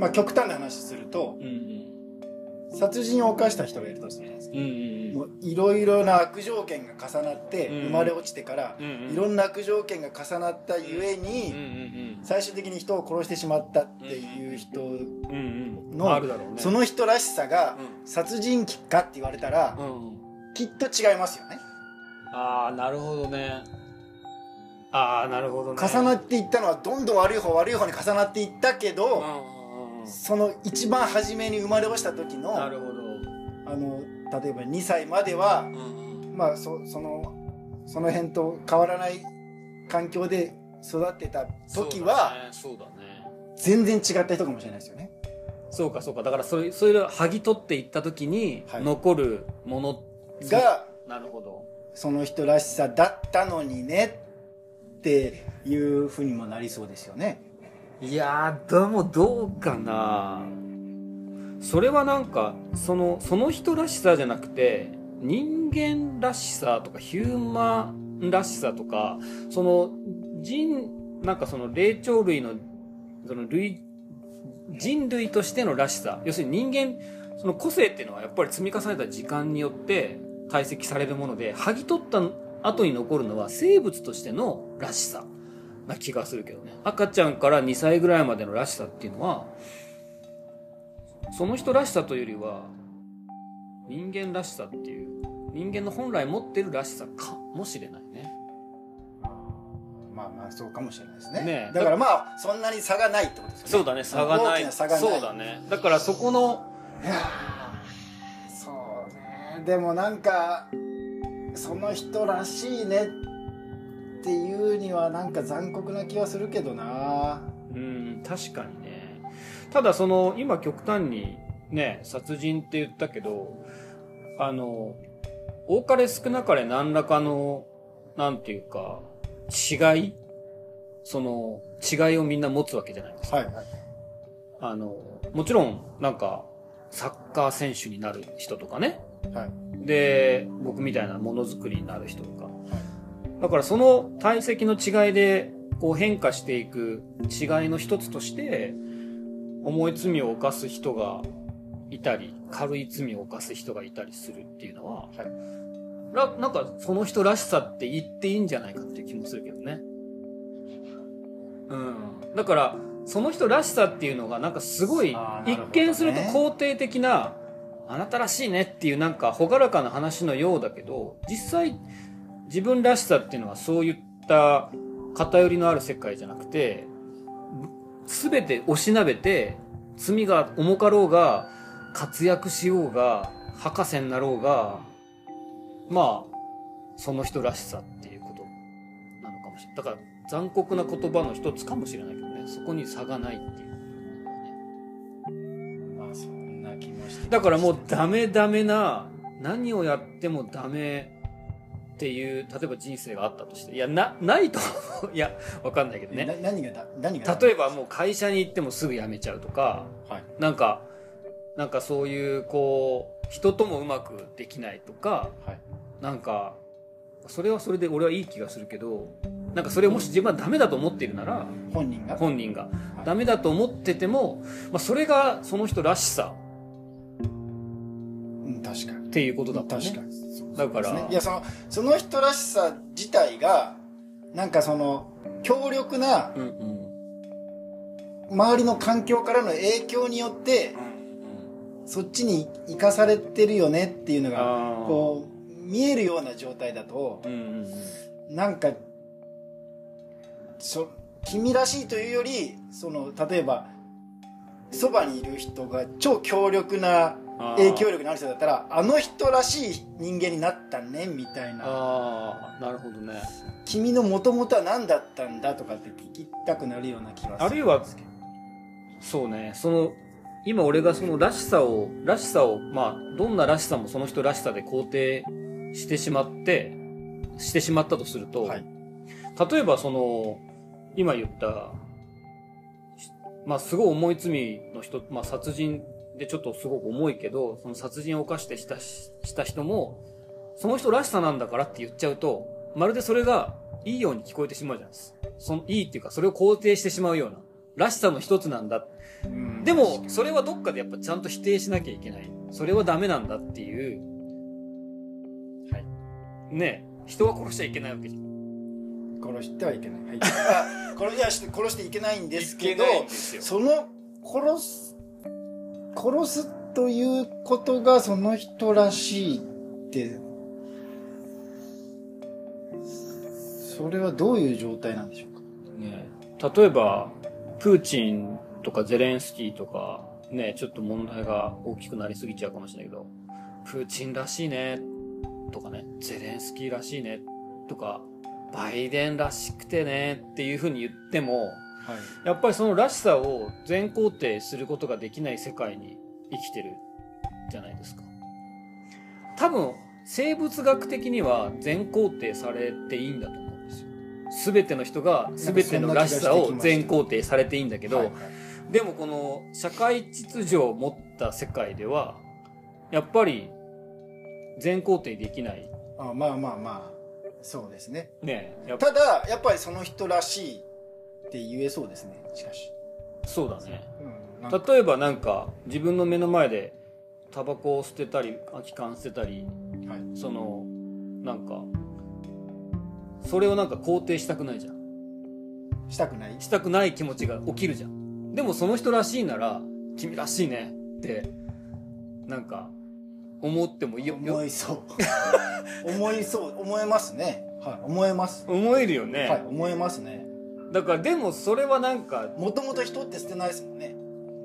まあ極端な話すると殺人を犯した人がいるとするじゃないですか。いろいろな悪条件が重なってうん生まれ落ちてからいろんな悪条件が重なったゆえうんにうん。最終的に人を殺してしまったっていう人のその人らしさがう殺人鬼かって言われたらきっと違いますよね。ああなるほどね。ああなるほどね。重なっていったのはどんどん悪い方悪い方に重なっていったけどその一番初めに生まれ落ちた時のあなるほど。の例えば2歳まではまあそそのその辺と変わらない環境で育ってた時はそうだね。ね。全然違った人かもしれないですよね。そうかそうか。だからそれそれを剥ぎ取っていった時にはい。残るものがなるほど。その人らしさだったのにねっていうふうにもなりそうですよねいやーでもどうかな。それはなんかそのその人らしさじゃなくて人間らしさとかヒューマンらしさとかその人なんかその霊長類のその類人類としてのらしさ。要するに人間その個性っていうのはやっぱり積み重ねた時間によって堆積されるもので剥ぎ取った後に残るのは生物としてのらしさ。な気がするけどね。赤ちゃんから2歳ぐらいまでのらしさっていうのはその人らしさというよりは人間らしさっていう人間の本来持ってるらしさかもしれないね。まあまあそうかもしれないですね。ねえ。だからまあそんなに差がないってことですよね。そうだね差がな大いきな差がない。そうだね。だからそこのいやーそうね。でもなんかその人らしいねっていうにはなんか残酷な気はするけどな。うん確かにね。ただその今極端にね殺人って言ったけどあの多かれ少なかれ何らかのなんていうか違いその違いをみんな持つわけじゃないですか。はいはい。あのもちろんなんかサッカー選手になる人とかね。はい。で僕みたいなものづくりになる人とかだからその体積の違いでこう変化していく違いの一つとして重い罪を犯す人がいたり軽い罪を犯す人がいたりするっていうのは、はいらなんかその人らしさって言っていいんじゃないかっていう気もするけどね。うん。だからその人らしさっていうのがなんかすごい、一見すると肯定的なあなたらしいねっていうなんか朗らかな話のようだけど実際自分らしさっていうのはそういった偏りのある世界じゃなくて全ておしなべて罪が重かろうが活躍しようが博士になろうがまあその人らしさっていうことなのかもしれない。だから残酷な言葉の一つかもしれないけどね。そこに差がないっていう。まあそんな気もしてだからもうダメダメな何をやってもダメっていう例えば人生があったとしていやなないと いやわかんないけどね。な何がだ何が例えばもう会社に行ってもすぐ辞めちゃうとかはい。なんかなんかそういうこう人ともうまくできないとかはい。なんかそれはそれで俺はいい気がするけどなんかそれをもし自分はダメだと思っているなら本人が？本人が。はい。ダメだと思ってても、まあ、それがその人らしさ。うん確かに。っていうことだったね。確かにだから、いやそのその人らしさ自体がなんかその強力な周りの環境からの影響によってそっちに生かされてるよねっていうのがこう見えるような状態だとなんかそ君らしいというよりその例えばそばにいる人が超強力な影響力のある人だったらあの人らしい人間になったねみたいな。ああなるほどね。君のもともとは何だったんだとかって聞きたくなるような気がする。あるいはそうねその今俺がそのらしさをらしさをまあどんならしさもその人らしさで肯定してしまってしてしまったとすると、はい。例えばその今言ったまあすごい重い罪の人、まあ、殺人でちょっとすごく重いけどその殺人を犯してしたしした人もその人らしさなんだからって言っちゃうとまるでそれがいいように聞こえてしまうじゃないですかそのいいっていうかそれを肯定してしまうようならしさの一つなんだ。うん。でもそれはどっかでやっぱちゃんと否定しなきゃいけない。それはダメなんだっていう。はい。ね人は殺しちゃいけないわけじゃん。殺してはいけない、はい、あ殺して殺していけないんですけどその殺す殺すということがその人らしいって。それはどういう状態なんでしょうか？ね例えばプーチンとかゼレンスキーとかねちょっと問題が大きくなりすぎちゃうかもしれないけどプーチンらしいねとかねゼレンスキーらしいねとかバイデンらしくてねっていうふうに言ってもはい。やっぱりそのらしさを全肯定することができない世界に生きてるじゃないですか。多分生物学的には全肯定されていいんだと思うんですよ。全ての人が全てのらしさを全肯定されていいんだけど、はいはい。でもこの社会秩序を持った世界ではやっぱり全肯定できない。あまあまあまあ。そうですね。ねただやっぱりその人らしいって言えそうですねしかし、そうだね。うん、例えばなんか自分の目の前でタバコを捨てたり空き缶捨てたりはい。そのなんかそれをなんか肯定したくないじゃん。したくない？したくない気持ちが起きるじゃん。でもその人らしいなら君らしいねってなんか思ってもいいよ思いそう。思いそう。思えますね。はい思えます。思えるよね、はい思えますねだからでもそれはなんかもともと人って捨てないですもんね。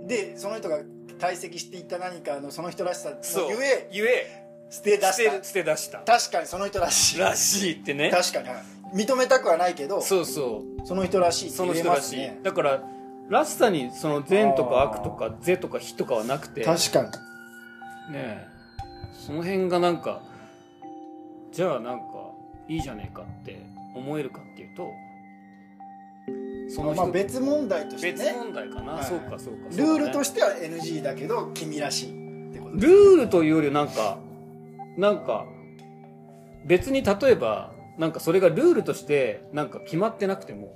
でその人が堆積していった何かのその人らしさのゆえゆえ捨て出捨して捨て出した。確かにその人らしい。らしいってね。確かに。はい。認めたくはないけどそそう。そうの人らしいってその言え人らしい、ますねだかららしさにその善とか悪とか是とか非とかはなくて。ね確かに。え。その辺がなんかじゃあなんかいいじゃねえかって思えるかっていうとその人、まあ別問題として別ね問題かな、はい。そうかそうか。ルールとししては NG だけど君らしいってことルールというよりなんかなんか別に例えばなんかそれがルールとしてなんか決まってなくても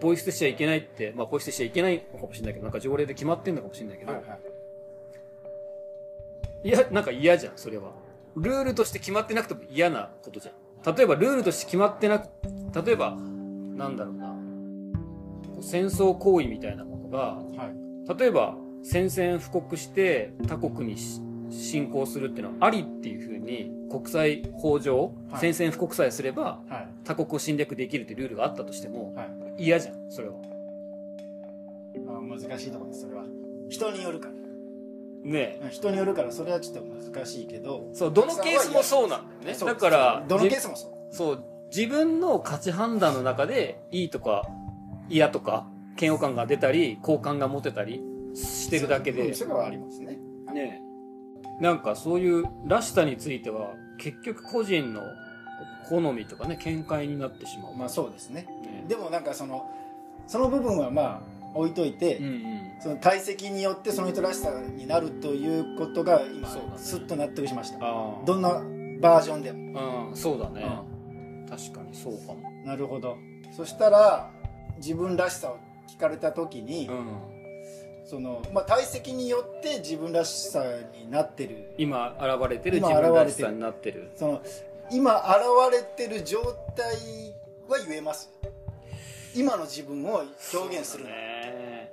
ポイ捨てしちゃいけないってまあポイ捨てしちゃいけないのかもしれないけどなんか条例で決まってんのかもしれないけど、はいはい。いや、なんか嫌じゃん、それは。ルールとして決まってなくても嫌なことじゃん。例えば、ルールとして決まってなく、例えば、なんだろうな。戦争行為みたいなものが、はい例えば、宣戦布告して他国にし侵攻するっていうのはありっていうふうに、国際法上、はい宣戦布告さえすれば、はい他国を侵略できるっていうルールがあったとしても、はい嫌じゃん、それは。あ難しいところですそれは人によるからねえ。人によるからそれはちょっと難しいけどそう、どのケースもそうなんだよね。だから、どのケースもそうそう、自分の価値判断の中で、いいとか、嫌とか、嫌悪感が出たり、好感が持てたりしてるだけで。うん、それはありますね。ねえ。なんかそういうらしさについては、結局個人の好みとかね、見解になってしまう。まあそうですね。ね。でもなんかそのその部分はまあ置いといて、うんうん。その体積によってその人らしさになるということが今そうだね。スッと納得しました、あどんなバージョンでも、あ。うん、そうだね。確かに。そうかも。なるほど。そしたら自分らしさを聞かれた時に、うん。そのまあ、体積によって自分らしさになってる。今現れてる今自分らし現れてるさになってる。その今現れてる状態は言えます。今の自分を表現するね。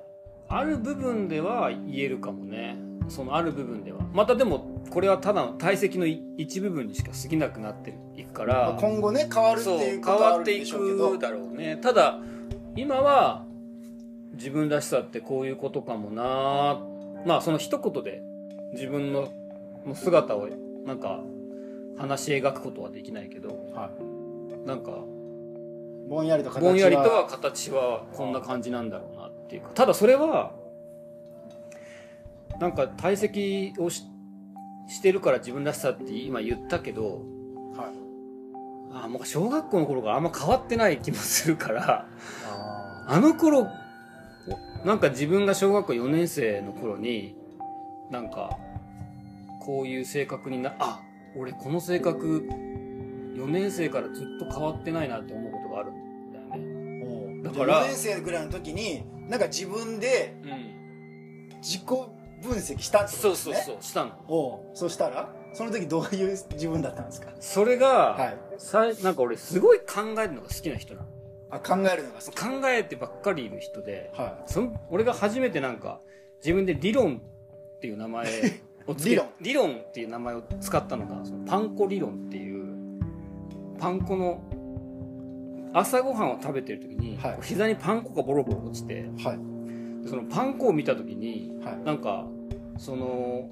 ある部分では言えるかもね。そのある部分では。またでもこれはただの体積のい一部分にしか過ぎなくなっていくから今後ね変わるっていうことはあるんわっていでしょうけど。くだろうね。ただ今は自分らしさってこういうことかもな。まあその一言で自分のの姿をなんか話し描くことはできないけどはなんかい、ぼんやりと形はぼんやりとは形はこんな感じなんだろうなっていうか。ただそれはなんか堆積をししてるから自分らしさって今言ったけどはい。あもう小学校の頃からあんま変わってない気もするからああの頃なんか自分が小学校4年生の頃になんかこういう性格になあ俺この性格4年生からずっと変わってないなって思うことがあるんだよね。ーだから4年生ぐらいの時になんか自分でうん。自己分析したってことですね。そうそうそうしたの。おうそしたら？その時どういう自分だったんですか？それが、はい。さいなんか俺すごい考えるのが好きな人なの。あ考えるのが好き。考えてばっかりいる人ではその俺が初めてなんか自分で理論っていう名前をつけ 理論？理論っていう名前を使ったのがそのパン粉理論っていうパン粉の朝ごはんを食べてる時に、はい。こう膝にパン粉がボロボロ落ちていはい。でそのパン粉を見た時にはい。なんかその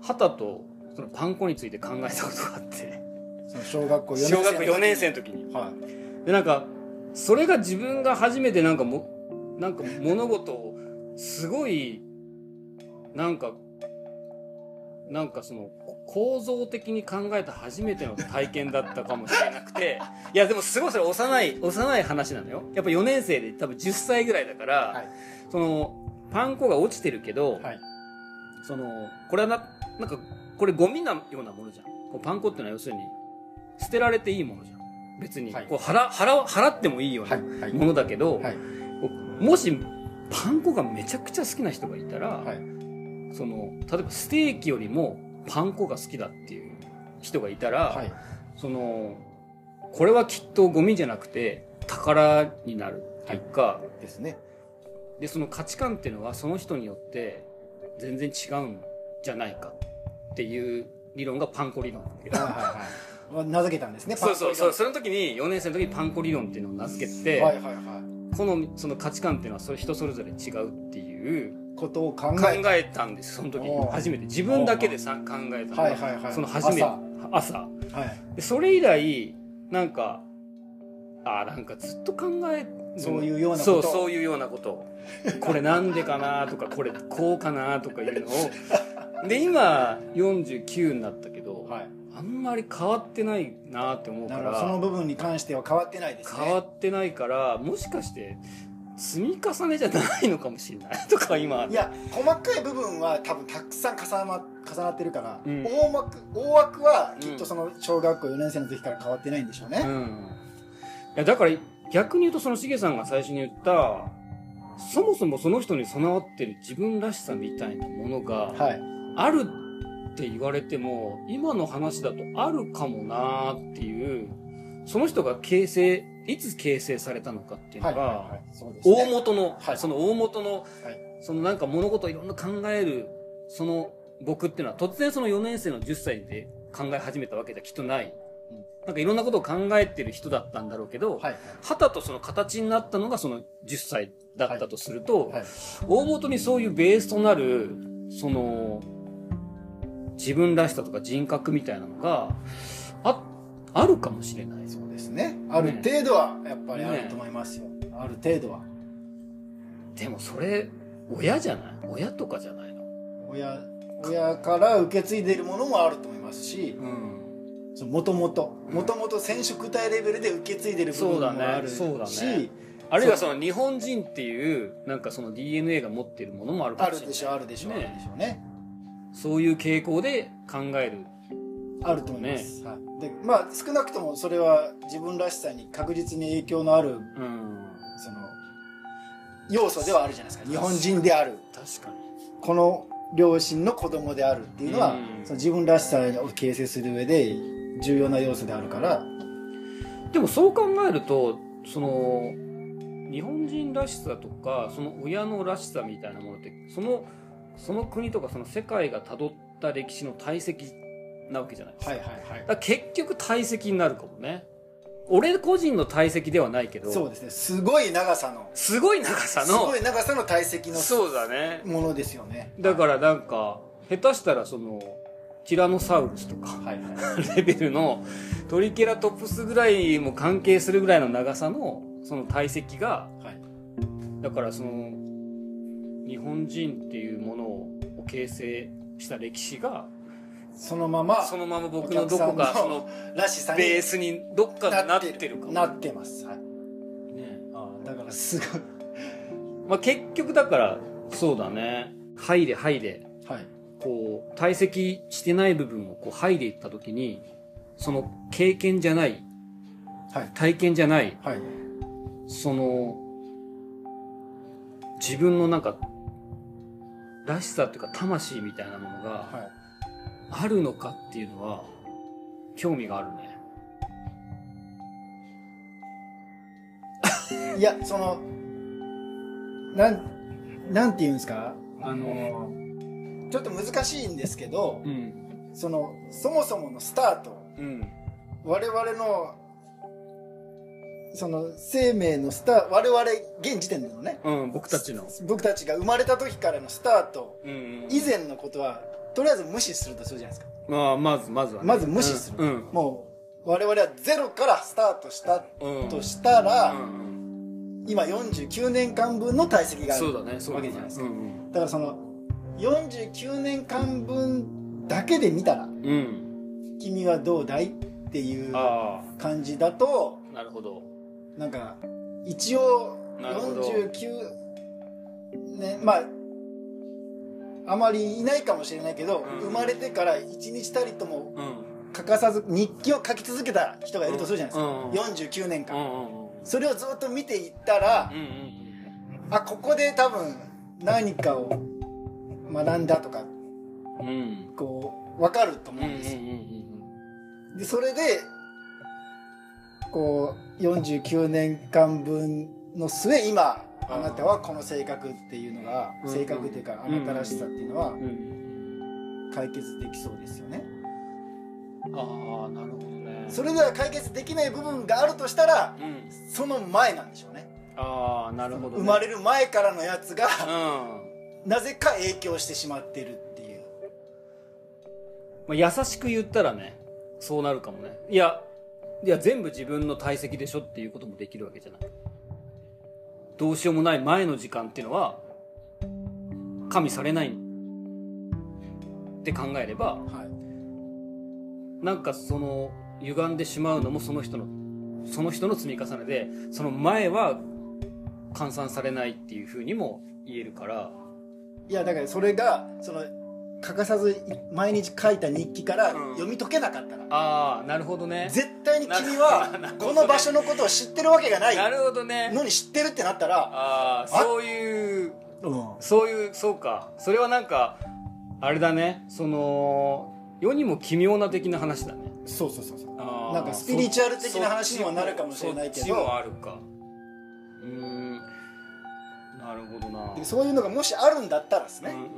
旗とそのパン粉について考えたことがあって。その小学校4年生小学校4年生のの時に。時はい。でなんかそれが自分が初めてなんかもなんか物事をすごいなんかなんかその構造的に考えた初めての体験だったかもしれなくて。いやでもすごいそれ幼い幼い話なのよ。やっぱ4年生で多分10歳ぐらいだから、はい。そのパン粉が落ちてるけど、はい。そのこれはななんかこれゴミなようなものじゃん。こうパン粉ってのは要するに捨てられていいものじゃん。別に、はい。こう払払払ってもいいようはなものだけど、もしパン粉がめちゃくちゃ好きな人がいたら、はいその例えばステーキよりもパン粉が好きだっていう人がいたら、はい。そのこれはきっとゴミじゃなくて宝になるっていうか、ですね。でその価値観っていうのはその人によって全然違うんじゃないかっていう理論がパン粉理論なんだけどはいはいはい。名付けたんですねそうそうそう。パその時に4年生の時にパン粉理論っていうのを名付けンて、粉はいはいはこのその価値観っていうのはそれ人それぞれ違うっていういことを考考ええたんですその時初めて自分だけでさ考えたのがはいはいはいその初めて朝。朝。はい。でそれ以来なんかあーなんかずっと考えそういうようなこと。そうそういうようなこと。これなんでかなとか これこうかなとかいうのを。で今49になったけど、はいあんまり変わってないなって思うかなるほどそのら部分に関しては変わってないですね。変わってないからもしかして積み重ねじゃないのかもしれないとか今いや細かい部分は多分たくさん重な重なってるから、うん。大枠大枠はきっとその小学校4年生の時から変わってないんでしょうね、うん、いやだから逆に言うとそのしげさんが最初に言ったそもそもその人に備わってる自分らしさみたいなものがはい。あるって言われても今の話だとあるかもなーっていうその人が形成いつ形成されたのかっていうのが、はいはいね。大元の、はい。その大元の、はい。そのなんか物事をいろんな考えるその僕っていうのは突然その4年生の10歳で考え始めたわけじゃきっとない、うん。なんかいろんなことを考えてる人だったんだろうけど、はい旗とその形になったのがその10歳だったとすると、はい。大元にそういうベースとなるその自分らしさとか人格みたいなのがああるかもしれない。そうですね。ある程度はやっぱりあると思いますよ、ある程度は。でもそれ親じゃない？親とかじゃないの？親親から受け継いでいるものもあると思いますしうん。もともともともと染色体レベルで受け継いでる部分もあるし。そうだね。ね。あるいはその日本人っていうなんかその DNA が持っているものもあるかあもしれない。るでしょうあるでしょう、ね。あるでしょうねそういう傾向で考える。あると思います、はい、でまあ少なくともそれは自分らしさに確実に影響のあるうん。その要素ではあるじゃないですか。日本人である。確かに。この両親の子供であるっていうのは、うん。その自分らしさを形成する上で重要な要素であるから。でもそう考えるとその日本人らしさとかその親のらしさみたいなものってそのその国とかその世界が辿った歴史の体積なわけじゃないですか,、はいはいはい。だ結局体積になるかもね。俺個人の体積ではないけどそうですね。すごい長さの。すごい長さすのごい長さの体積のそうだね。ものですよね。だからなんか下手したらそのティラノサウルスとかはいはい。レベルのトリケラトプスぐらいも関係するぐらいの長さのその体積がはい。だからその日本人っていうものを形成した歴史がそのままそのまま僕のどこかそのらしさにベースにどっかでなってるかも、なってます、はい、ね。ああだからすごい。まあ、結局だからそうだね。入れ入れ。はい。こう堆積してない部分をこう剥いでいった時にその経験じゃないはい。体験じゃないはい。その自分のなんからしさっていうか魂みたいなものがはあるのかっていうのは興味があるね。いいやそのなんなんて言うんですか？あのちょっと難しいんですけどうん。そのそもそものスタート。うん。我々のその生命のスター我々現時点でのねうん僕たちの。僕たちが生まれた時からのスタートうん以前のことはとりあえず無視するとするじゃないですか。まあまずまずはね。まず無視する、うんもう我々はゼロからスタートしたうん。としたら、うん。今49年間分の体積がある。そうだねそうだね。わけじゃないですか。うんうん。だからその49年間分だけで見たらうん。君はどうだい？っていうあ感じだとあなるほどなんか一応なるほど。49年まああまりいないかもしれないけど、うん。生まれてから一日たりともうん。欠かさず日記を書き続けた人がいるとするじゃないですか、うん49年間、うんうんうん。それをずっと見ていったら、うんあここで多分何かを学んだとかうん。うんこう分かると思うんうんうんですよ、うん。でそれでこう49年間分の末今あなたはこの性格っていうのがうん性格っていうかあなたらしさっていうのは解決できそうですよね。ああなるほどね。それでは解決できない部分があるとしたらうん。その前なんでしょうね。ああなるほどね。生まれる前からのやつがうん。なぜか影響してしまってるっていう。まあ、優しく言ったらねそうなるかもね。いやいや全部自分の体積でしょっていうこともできるわけじゃない。どうしようもない前の時間っていうのは加味されない。って考えればはい。なんかその歪んでしまうのもその人のその人の積み重ねでその前は換算されないっていうふうにも言えるから。いやだからそれがその欠かさず毎日書いた日記からうん。読み解けなかったら、ああなるほどね。絶対に君なはこの場所のことを知ってるわけがないなるほどね。のに知ってるってなったら、ああそういううん。そういうそうか。それはなんかあれだね。その世にも奇妙な的な話だね。そうそうそうそう。なんかスピリチュアル的な話にもなるかもしれないけど。そっちもあるか。うーん。なるほどな。でそういうのがもしあるんだったらですね、うん